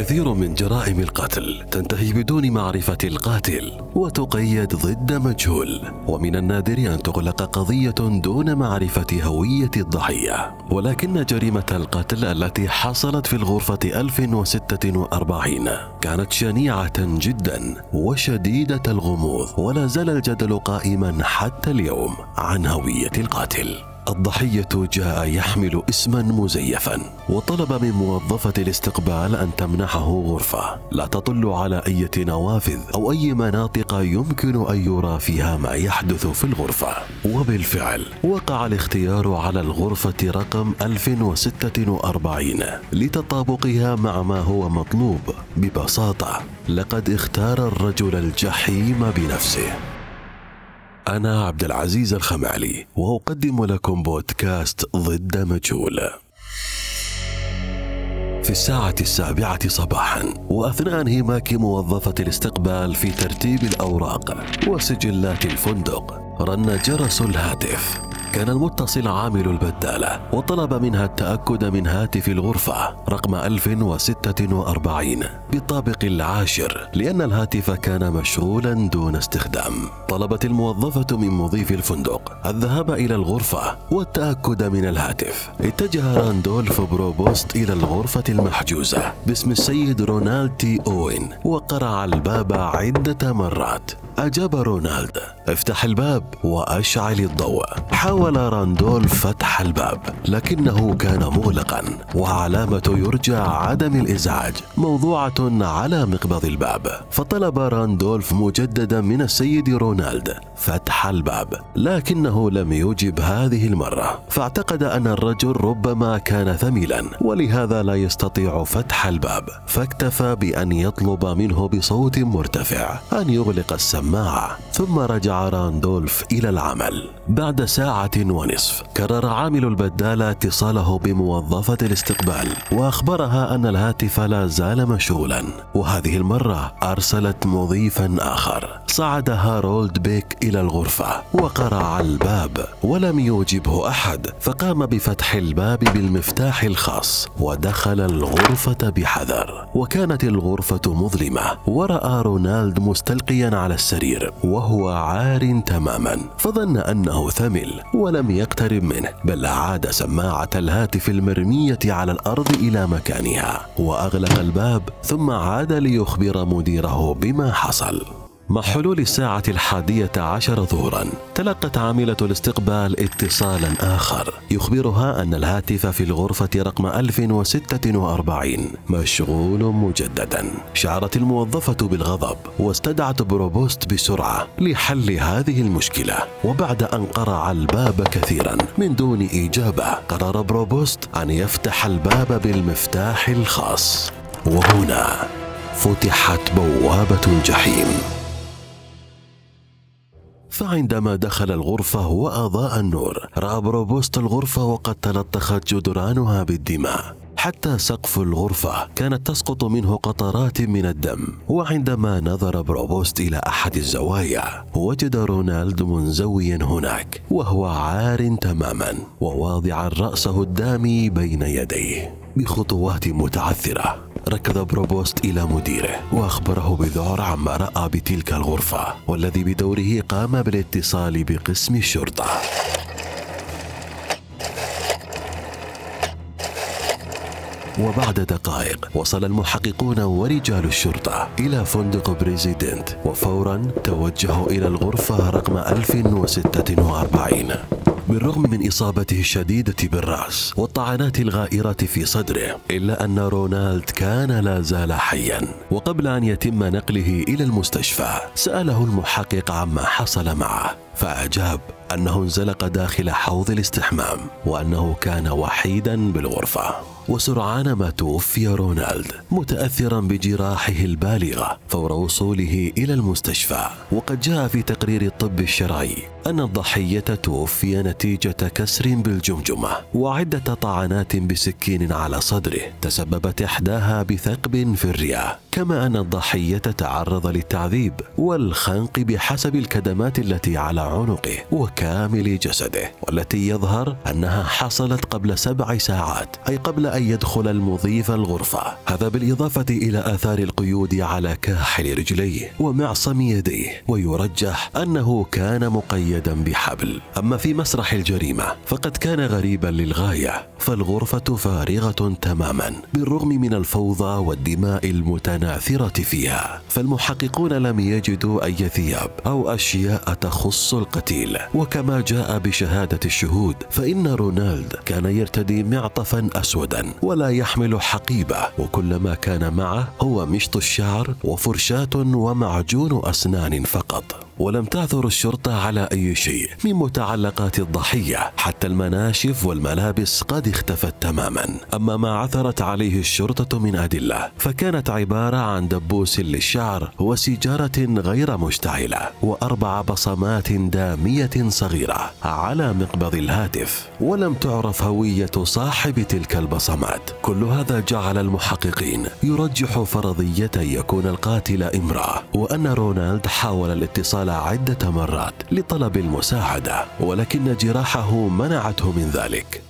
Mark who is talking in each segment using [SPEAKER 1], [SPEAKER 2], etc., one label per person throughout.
[SPEAKER 1] الكثير من جرائم القتل تنتهي بدون معرفة القاتل وتقيد ضد مجهول. ومن النادر أن تغلق قضية دون معرفة هوية الضحية. ولكن جريمة القتل التي حصلت في الغرفة 1046 كانت شنيعة جدا وشديدة الغموض ولا زال الجدل قائما حتى اليوم عن هوية القاتل. الضحية جاء يحمل اسما مزيفا وطلب من موظفة الاستقبال أن تمنحه غرفة. لا تطل على أي نوافذ أو أي مناطق يمكن أن يرى فيها ما يحدث في الغرفة. وبالفعل وقع الاختيار على الغرفة رقم 1046 لتطابقها مع ما هو مطلوب. ببساطة لقد اختار الرجل الجحيم بنفسه. أنا عبد العزيز الخمالي وأقدم لكم بودكاست ضد مجهول. في الساعة السابعة صباحا وأثناء انهماك موظفة الاستقبال في ترتيب الأوراق وسجلات الفندق رن جرس الهاتف كان المتصل عامل البدالة وطلب منها التأكد من هاتف الغرفة رقم 1046 بالطابق العاشر لأن الهاتف كان مشغولا دون استخدام. طلبت الموظفة من مضيف الفندق الذهاب إلى الغرفة والتأكد من الهاتف. اتجه راندولف بروبوست إلى الغرفة المحجوزة باسم السيد رونالد تي أوين وقرع الباب عدة مرات. أجاب رونالد افتح الباب وأشعل الضوء. حاول راندولف فتح الباب لكنه كان مغلقا وعلامة يرجى عدم الإزعاج موضوعة على مقبض الباب. فطلب راندولف مجددا من السيد رونالد فتح الباب لكنه لم يجب هذه المرة. فاعتقد أن الرجل ربما كان ثميلا ولهذا لا يستطيع فتح الباب فاكتفى بأن يطلب منه بصوت مرتفع أن يغلق السماعة ثم رجع راندولف إلى العمل. بعد ساعة ونصف كرر عامل البدالة اتصاله بموظفة الاستقبال وأخبرها أن الهاتف لا زال مشغولا. وهذه المرة أرسلت مضيفا آخر. صعد هارولد بيك إلى الغرفة وقرع الباب ولم يوجبه أحد فقام بفتح الباب بالمفتاح الخاص ودخل الغرفة بحذر. وكانت الغرفة مظلمة ورأى رونالد مستلقيا على السرير. وهو عار تماما فظن أنه ثمل ولم يقترب منه بل أعاد سماعة الهاتف المرمية على الأرض إلى مكانها وأغلق الباب ثم عاد ليخبر مديره بما حصل. مع حلول الساعة الحادية عشر ظهرا تلقت عاملة الاستقبال اتصالا آخر. يخبرها أن الهاتف في الغرفة رقم 1046 مشغول مجددا. شعرت الموظفة بالغضب واستدعت بروبوست بسرعة لحل هذه المشكلة. وبعد أن قرع الباب كثيرا من دون إجابة قرر بروبوست أن يفتح الباب بالمفتاح الخاص. وهنا فتحت بوابة الجحيم. فعندما دخل الغرفة وأضاء النور. رأى بروبوست الغرفة وقد تلطخت جدرانها بالدماء. حتى سقف الغرفة كانت تسقط منه قطرات من الدم. وعندما نظر بروبوست إلى أحد الزوايا وجد رونالد منزويا هناك وهو عار تماما وواضعا رأسه الدامي بين يديه بخطوات متعثرة. ركض بروبوست إلى مديره وأخبره بذعر عما رأى بتلك الغرفة والذي بدوره قام بالاتصال بقسم الشرطة وبعد دقائق وصل المحققون ورجال الشرطة إلى فندق بريزيدنت وفورا توجهوا إلى الغرفة رقم 1046 بالرغم من إصابته الشديدة بالرأس والطعنات الغائرة في صدره إلا أن رونالد كان لا زال حيا. وقبل أن يتم نقله إلى المستشفى سأله المحقق عما حصل معه فأجاب أنه انزلق داخل حوض الاستحمام وأنه كان وحيدا بالغرفة. وسرعان ما توفي رونالد متاثرا بجراحه البالغة فور وصوله إلى المستشفى. وقد جاء في تقرير الطب الشرعي أن الضحية توفي نتيجة كسر بالجمجمة وعدة طعنات بسكين على صدره تسببت إحداها بثقب في الرئة كما أن الضحية تعرض للتعذيب والخنق بحسب الكدمات التي على عنقه وكامل جسده والتي يظهر أنها حصلت قبل سبع ساعات أي قبل أن يدخل المضيف الغرفة. هذا بالإضافة إلى آثار القيود على كاحل رجليه ومعصم يديه ويرجح أنه كان مقيدا بحبل. أما في مسرح الجريمة فقد كان غريبا للغاية فالغرفة فارغة تماما بالرغم من الفوضى والدماء المتناثرة فيها. فالمحققون لم يجدوا أي ثياب أو أشياء تخص القتيل. وكما جاء بشهادة الشهود فإن رونالد كان يرتدي معطفا أسودا ولا يحمل حقيبة. وكل ما كان معه هو مشط الشعر وفرشاة ومعجون أسنان فقط. ولم تعثر الشرطة على أي شيء من متعلقات الضحية حتى المناشف والملابس قد اختفت تماما. أما ما عثرت عليه الشرطة من أدلة فكانت عبارة عن دبوس للشعر وسيجارة غير مشتعلة وأربع بصمات دامية صغيرة على مقبض الهاتف. ولم تعرف هوية صاحب تلك البصمات. كل هذا جعل المحققين يرجح فرضية يكون القاتل إمرأة وأن رونالد حاول الاتصال عدة مرات لطلب المساعدة ولكن جراحه منعته من ذلك.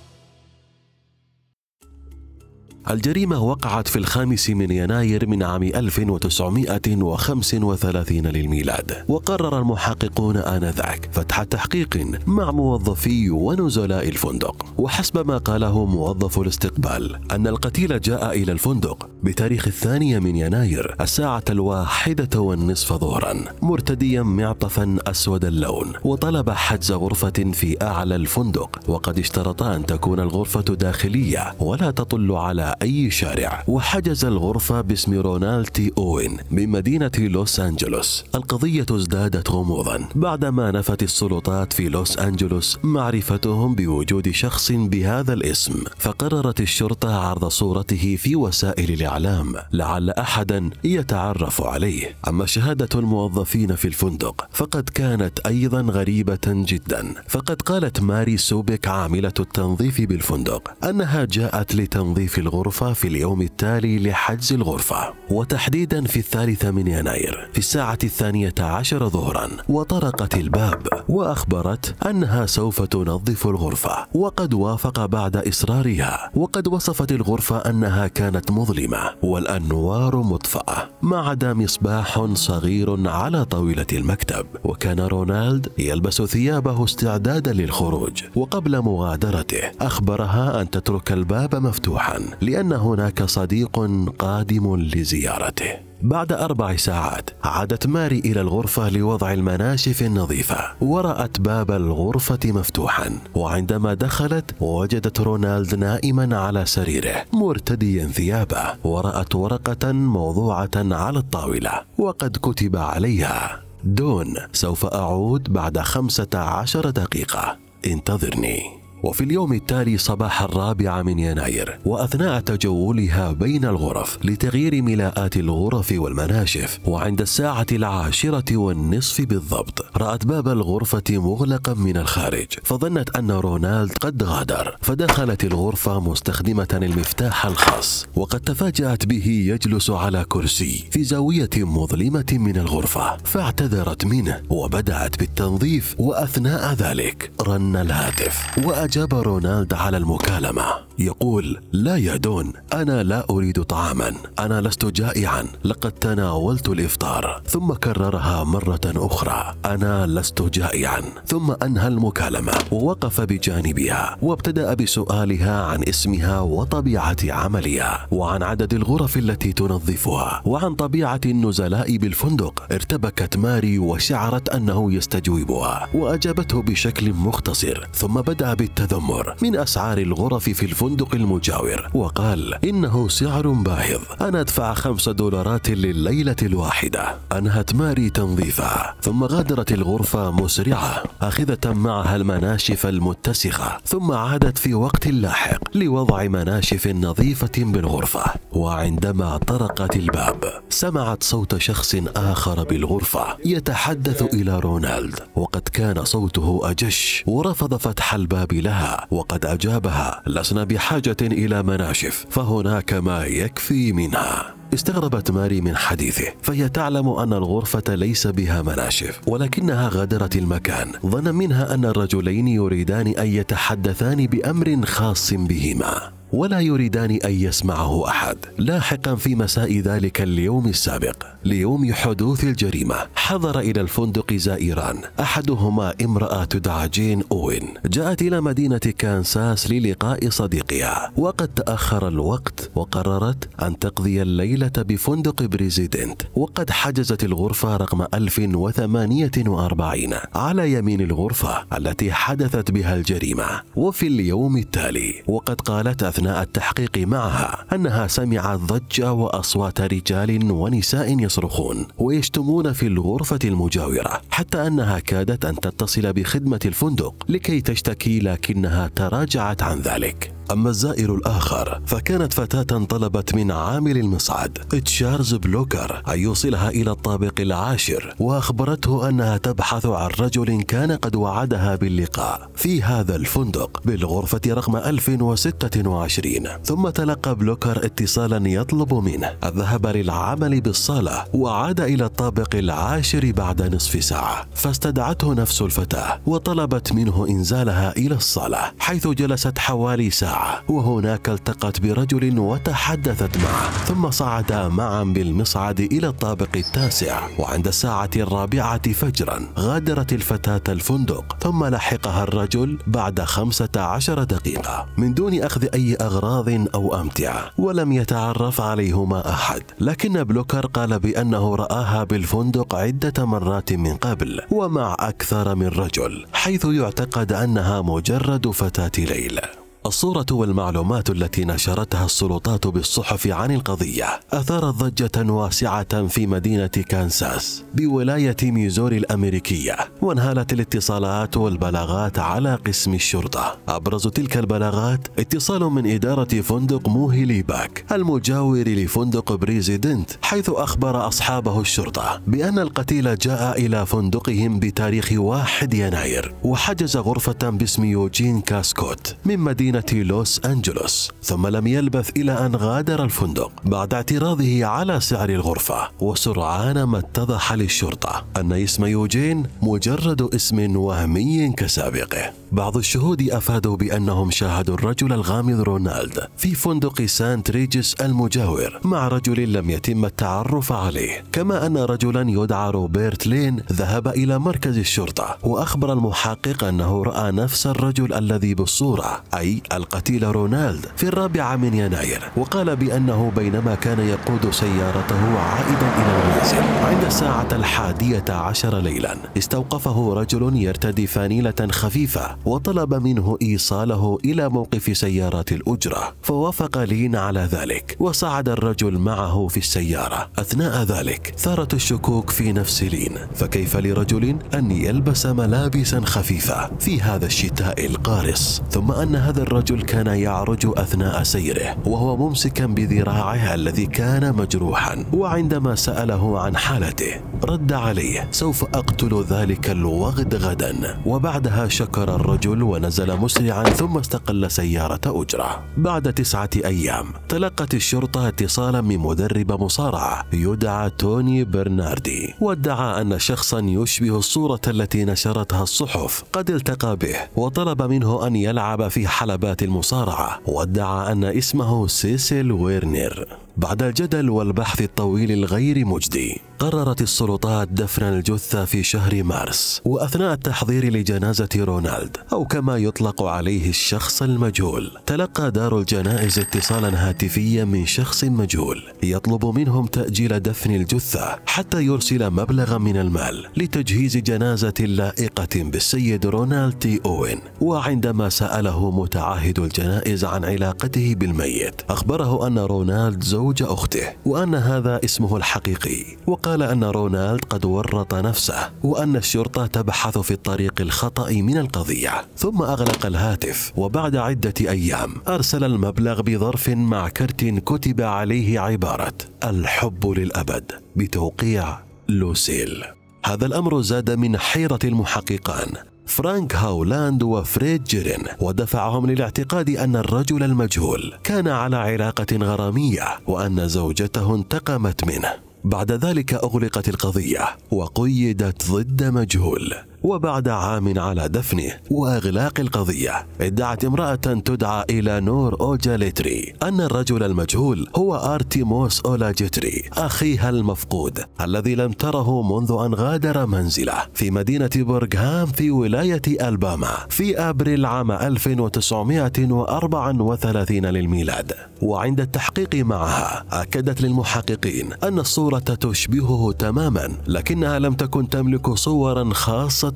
[SPEAKER 1] الجريمة وقعت في الخامس من يناير من عام 1935 للميلاد وقرر المحققون آنذاك فتح تحقيق مع موظفي ونزلاء الفندق. وحسب ما قاله موظف الاستقبال أن القتيل جاء إلى الفندق بتاريخ الثانية من يناير الساعة الواحدة والنصف ظهرا مرتديا معطفا أسود اللون وطلب حجز غرفة في أعلى الفندق وقد اشترط أن تكون الغرفة داخلية ولا تطل على أي شارع. وحجز الغرفة باسم رونالتي أوين من مدينة لوس أنجلوس. القضية ازدادت غموضا بعدما نفت السلطات في لوس أنجلوس معرفتهم بوجود شخص بهذا الاسم. فقررت الشرطة عرض صورته في وسائل الإعلام لعل أحدا يتعرف عليه. أما شهادة الموظفين في الفندق فقد كانت أيضا غريبة جدا. فقد قالت ماري سوبك عاملة التنظيف بالفندق أنها جاءت لتنظيف الغرفة. في اليوم التالي لحجز الغرفة وتحديدا في الثالثة من يناير في الساعة الثانية عشر ظهرا وطرقت الباب وأخبرت أنها سوف تنظف الغرفة وقد وافق بعد إصرارها وقد وصفت الغرفة أنها كانت مظلمة والأنوار مطفأة ما عدا مصباح صغير على طاولة المكتب وكان رونالد يلبس ثيابه استعدادا للخروج وقبل مغادرته أخبرها أن تترك الباب مفتوحا لأن هناك صديق قادم لزيارته. بعد أربع ساعات عادت ماري إلى الغرفة لوضع المناشف النظيفة. ورأت باب الغرفة مفتوحا وعندما دخلت وجدت رونالد نائما على سريره مرتديا ثيابه. ورأت ورقة موضوعة على الطاولة وقد كتب عليها. دون سوف أعود بعد خمسة عشر دقيقة. انتظرني. وفي اليوم التالي صباح الرابع من يناير وأثناء تجولها بين الغرف لتغيير ملاءات الغرف والمناشف وعند الساعة العاشرة والنصف بالضبط رأت باب الغرفة مغلقا من الخارج فظنت أن رونالد قد غادر فدخلت الغرفة مستخدمة المفتاح الخاص وقد تفاجأت به يجلس على كرسي في زاوية مظلمة من الغرفة فاعتذرت منه وبدأت بالتنظيف وأثناء ذلك رن الهاتف أجاب رونالد على المكالمة. يقول لا يا دون أنا لا أريد طعاما أنا لست جائعا لقد تناولت الإفطار. ثم كررها مرة أخرى أنا لست جائعا. ثم أنهى المكالمة ووقف بجانبها وابتدأ بسؤالها عن اسمها وطبيعة عملها وعن عدد الغرف التي تنظفها وعن طبيعة النزلاء بالفندق. ارتبكت ماري وشعرت أنه يستجوبها وأجابته بشكل مختصر. ثم بدأ بالتنظيف التذمر من أسعار الغرف في الفندق المجاور وقال إنه سعر باهظ. أنا أدفع خمس دولارات لليلة الواحدة. أنهت ماري تنظيفها ثم غادرت الغرفة مسرعة. أخذة معها المناشف المتسخة. ثم عادت في وقت لاحق لوضع مناشف نظيفة بالغرفة. وعندما طرقت الباب سمعت صوت شخص آخر بالغرفة يتحدث إلى رونالد. وقد كان صوته أجش. ورفض فتح الباب لها وقد أجابها لسنا بحاجة إلى مناشف فهناك ما يكفي منها. استغربت ماري من حديثه فهي تعلم أن الغرفة ليس بها مناشف ولكنها غادرت المكان. ظنا منها أن الرجلين يريدان أن يتحدثان بأمر خاص بهما. ولا يريدان أن يسمعه أحد. لاحقا في مساء ذلك اليوم السابق ليوم حدوث الجريمة حضر إلى الفندق زائران. أحدهما امرأة تدعى جين أوين. جاءت إلى مدينة كانساس للقاء صديقها. وقد تأخر الوقت وقررت أن تقضي الليلة بفندق بريزيدنت. وقد حجزت الغرفة رقم 1048 على يمين الغرفة التي حدثت بها الجريمة. وفي اليوم التالي وقد قالت أثناء التحقيق معها أنها سمعت ضجة وأصوات رجال ونساء يصرخون ويشتمون في الغرفة المجاورة حتى أنها كادت أن تتصل بخدمة الفندق لكي تشتكي لكنها تراجعت عن ذلك. أما الزائر الآخر فكانت فتاة طلبت من عامل المصعد تشارلز بلوكر أن يوصلها إلى الطابق العاشر وأخبرته أنها تبحث عن رجل كان قد وعدها باللقاء في هذا الفندق بالغرفة رقم 1026 ثم تلقى بلوكر اتصالا يطلب منه. الذهاب للعمل بالصالة وعاد إلى الطابق العاشر بعد نصف ساعة. فاستدعته نفس الفتاة وطلبت منه إنزالها إلى الصالة حيث جلست حوالي ساعة. وهناك التقت برجل وتحدثت معه ثم صعدا معا بالمصعد إلى الطابق التاسع. وعند الساعة الرابعة فجرا غادرت الفتاة الفندق ثم لحقها الرجل بعد خمسة عشر دقيقة من دون أخذ أي أغراض أو أمتعة ولم يتعرف عليهما أحد. لكن بلوكر قال بأنه رآها بالفندق عدة مرات من قبل ومع أكثر من رجل حيث يعتقد أنها مجرد فتاة ليل. الصورة والمعلومات التي نشرتها السلطات بالصحف عن القضية أثارت ضجة واسعة في مدينة كانساس بولاية ميزوري الأمريكية وانهالت الاتصالات والبلاغات على قسم الشرطة. أبرز تلك البلاغات اتصال من إدارة فندق موهيلي باك المجاور لفندق بريزيدنت حيث أخبر أصحابه الشرطة بأن القتيل جاء إلى فندقهم بتاريخ 1 يناير وحجز غرفة باسم يوجين كاسكوت من مدينة مدينة لوس أنجلوس ثم لم يلبث إلى أن غادر الفندق بعد اعتراضه على سعر الغرفة. وسرعان ما اتضح للشرطة أن اسم يوجين مجرد اسم وهمي كسابقه بعض الشهود أفادوا بأنهم شاهدوا الرجل الغامض رونالد في فندق سانت ريجس المجاور مع رجل لم يتم التعرف عليه. كما أن رجلا يدعى روبرت لين ذهب إلى مركز الشرطة وأخبر المحقق أنه رأى نفس الرجل الذي بالصورة أي القتيل رونالد في الرابعة من يناير وقال بأنه بينما كان يقود سيارته عائدا إلى المنزل عند الساعة الحادية عشر ليلا استوقفه رجل يرتدي فانيلة خفيفة وطلب منه إيصاله إلى موقف سيارات الأجرة فوافق لين على ذلك وصعد الرجل معه في السيارة. أثناء ذلك ثارت الشكوك في نفس لين فكيف لرجل أن يلبس ملابسا خفيفة في هذا الشتاء القارس ثم أن هذا الرجل كان يعرج أثناء سيره وهو ممسكا بذراعه الذي كان مجروحا وعندما سأله عن حالته رد عليه سوف أقتل ذلك الوغد غدا. وبعدها شكر الرجل ونزل مسرعا ثم استقل سيارة أجرة. بعد تسعة أيام تلقت الشرطة اتصالا من مدرب مصارعة يدعى توني برناردي وادعى أن شخصا يشبه الصورة التي نشرتها الصحف قد التقى به وطلب منه أن يلعب في حلبات المصارعة وادعى أن اسمه سيسيل ويرنر بعد الجدل والبحث الطويل الغير مجدي قررت السلطات دفن الجثة في شهر مارس وأثناء التحضير لجنازة رونالد أو كما يطلق عليه الشخص المجهول تلقى دار الجنائز اتصالا هاتفيا من شخص مجهول يطلب منهم تأجيل دفن الجثة حتى يرسل مبلغا من المال لتجهيز جنازة لائقة بالسيد رونالد تي أوين. وعندما سأله متعهد الجنائز عن علاقته بالميت أخبره أن رونالد زوج أخته وأن هذا اسمه الحقيقي. وقال أن رونالد قد ورط نفسه وأن الشرطة تبحث في الطريق الخطأ من القضية. ثم أغلق الهاتف وبعد عدة أيام أرسل المبلغ بظرف مع كرت كتب عليه عبارة الحب للأبد بتوقيع لوسيل. هذا الأمر زاد من حيرة المحققان. فرانك هاولاند وفريد جيرين ودفعهم للاعتقاد أن الرجل المجهول كان على علاقة غرامية وأن زوجته انتقمت منه. بعد ذلك أغلقت القضية وقيدت ضد مجهول. وبعد عام على دفنه وإغلاق القضية ادعت امرأة تدعى إلى نور أوجاليتري أن الرجل المجهول هو أرتيموس أولاجيتري أخيها المفقود الذي لم تره منذ أن غادر منزله في مدينة برغهام في ولاية ألباما في أبريل عام 1934 للميلاد. وعند التحقيق معها أكدت للمحققين أن الصورة تشبهه تماما لكنها لم تكن تملك صورا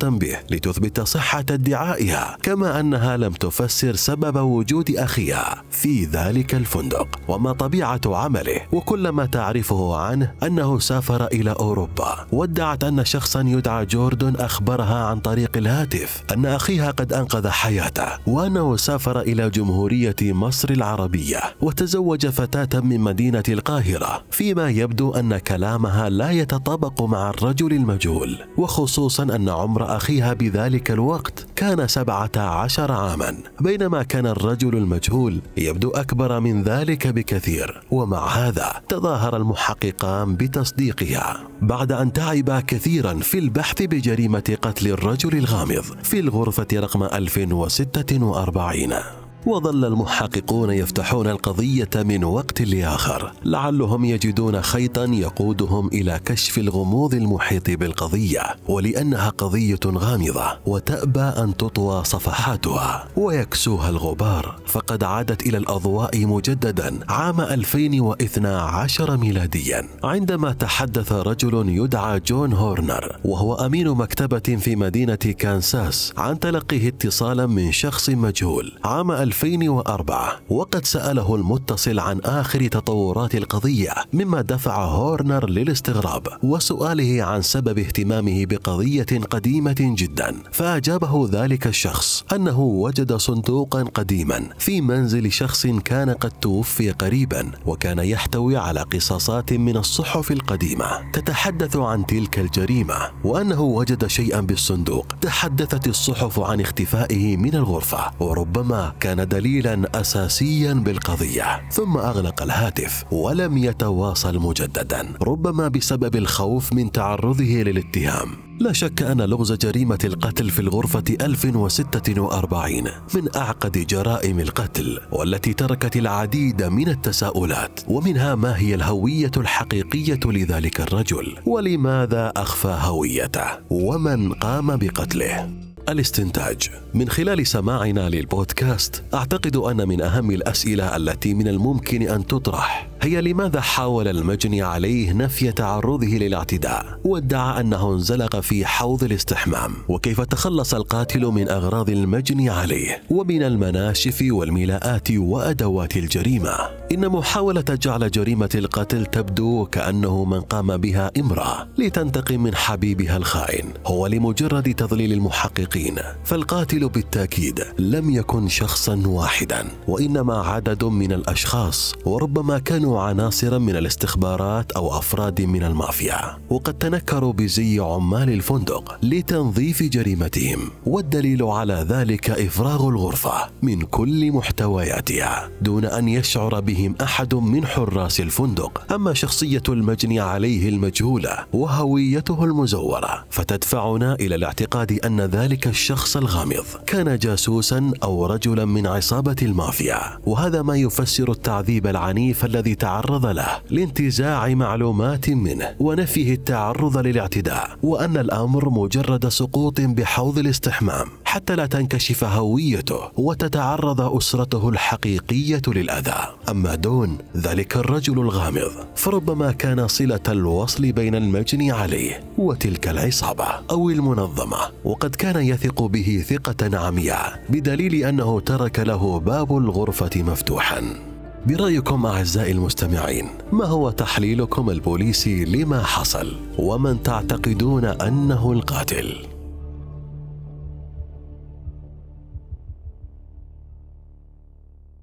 [SPEAKER 1] به لتثبت صحة ادعائها كما أنها لم تفسر سبب وجود أخيها. في ذلك الفندق وما طبيعة عمله وكل ما تعرفه عنه أنه سافر إلى أوروبا. وادعت أن شخصا يدعى جوردون أخبرها عن طريق الهاتف أن أخيها قد أنقذ حياته وأنه سافر إلى جمهورية مصر العربية وتزوج فتاة من مدينة القاهرة. فيما يبدو أن كلامها لا يتطابق مع الرجل المجهول وخصوصا أن عمر أخيها بذلك الوقت كان سبعة عشر عاما بينما كان الرجل المجهول يبدو أكبر من ذلك بكثير ومع هذا تظاهر المحققان بتصديقها. بعد أن تعبا كثيرا في البحث بجريمة قتل الرجل الغامض في الغرفة رقم 1046 وظل المحققون يفتحون القضية من وقت لآخر. لعلهم يجدون خيطا يقودهم إلى كشف الغموض المحيط بالقضية ولأنها قضية غامضة وتأبى أن تطوى صفحاتها ويكسوها الغبار. فقد عادت إلى الأضواء مجددا عام 2012 ميلاديا عندما تحدث رجل يدعى جون هورنر وهو أمين مكتبة في مدينة كانساس عن تلقيه اتصالا من شخص مجهول عام 2004 وقد سأله المتصل عن آخر تطورات القضية مما دفع هورنر للاستغراب وسؤاله عن سبب اهتمامه بقضية قديمة جدا. فأجابه ذلك الشخص أنه وجد صندوقا قديما في منزل شخص كان قد توفي قريبا وكان يحتوي على قصاصات من الصحف القديمة. تتحدث عن تلك الجريمة وأنه وجد شيئا بالصندوق. تحدثت الصحف عن اختفائه من الغرفة وربما كان دليلا اساسيا بالقضية ثم أغلق الهاتف ولم يتواصل مجددا ربما بسبب الخوف من تعرضه للاتهام. لا شك أن لغز جريمة القتل في الغرفة 1046 من أعقد جرائم القتل والتي تركت العديد من التساؤلات ومنها ما هي الهوية الحقيقية لذلك الرجل ولماذا أخفى هويته ومن قام بقتله. الاستنتاج. من خلال سماعنا للبودكاست أعتقد أن من أهم الأسئلة التي من الممكن أن تطرح. هي لماذا حاول المجني عليه نفي تعرضه للاعتداء؟ وادعى أنه انزلق في حوض الاستحمام. وكيف تخلص القاتل من أغراض المجني عليه؟ ومن المناشف والملاءات وأدوات الجريمة. إن محاولة جعل جريمة القتل تبدو كأنه من قام بها إمرأة لتنتقم من حبيبها الخائن. هو لمجرد تضليل المحققين. فالقاتل بالتأكيد لم يكن شخصا واحدا. وإنما عدد من الأشخاص وربما كانوا عناصرا من الاستخبارات أو أفراد من المافيا وقد تنكروا بزي عمال الفندق لتنظيف جريمتهم والدليل على ذلك إفراغ الغرفة من كل محتوياتها دون أن يشعر بهم أحد من حراس الفندق. أما شخصية المجني عليه المجهولة وهويته المزورة فتدفعنا إلى الاعتقاد أن ذلك الشخص الغامض كان جاسوسا أو رجلا من عصابة المافيا. وهذا ما يفسر التعذيب العنيف الذي يتعرض له لانتزاع معلومات منه ونفيه التعرض للاعتداء وأن الأمر مجرد سقوط بحوض الاستحمام حتى لا تنكشف هويته وتتعرض أسرته الحقيقية للأذى. أما دون ذلك الرجل الغامض فربما كان صلة الوصل بين المجني عليه وتلك العصابة أو المنظمة وقد كان يثق به ثقة عمياء بدليل أنه ترك له باب الغرفة مفتوحا. برأيكم أعزائي المستمعين ما هو تحليلكم البوليسي لما حصل؟ ومن تعتقدون أنه القاتل؟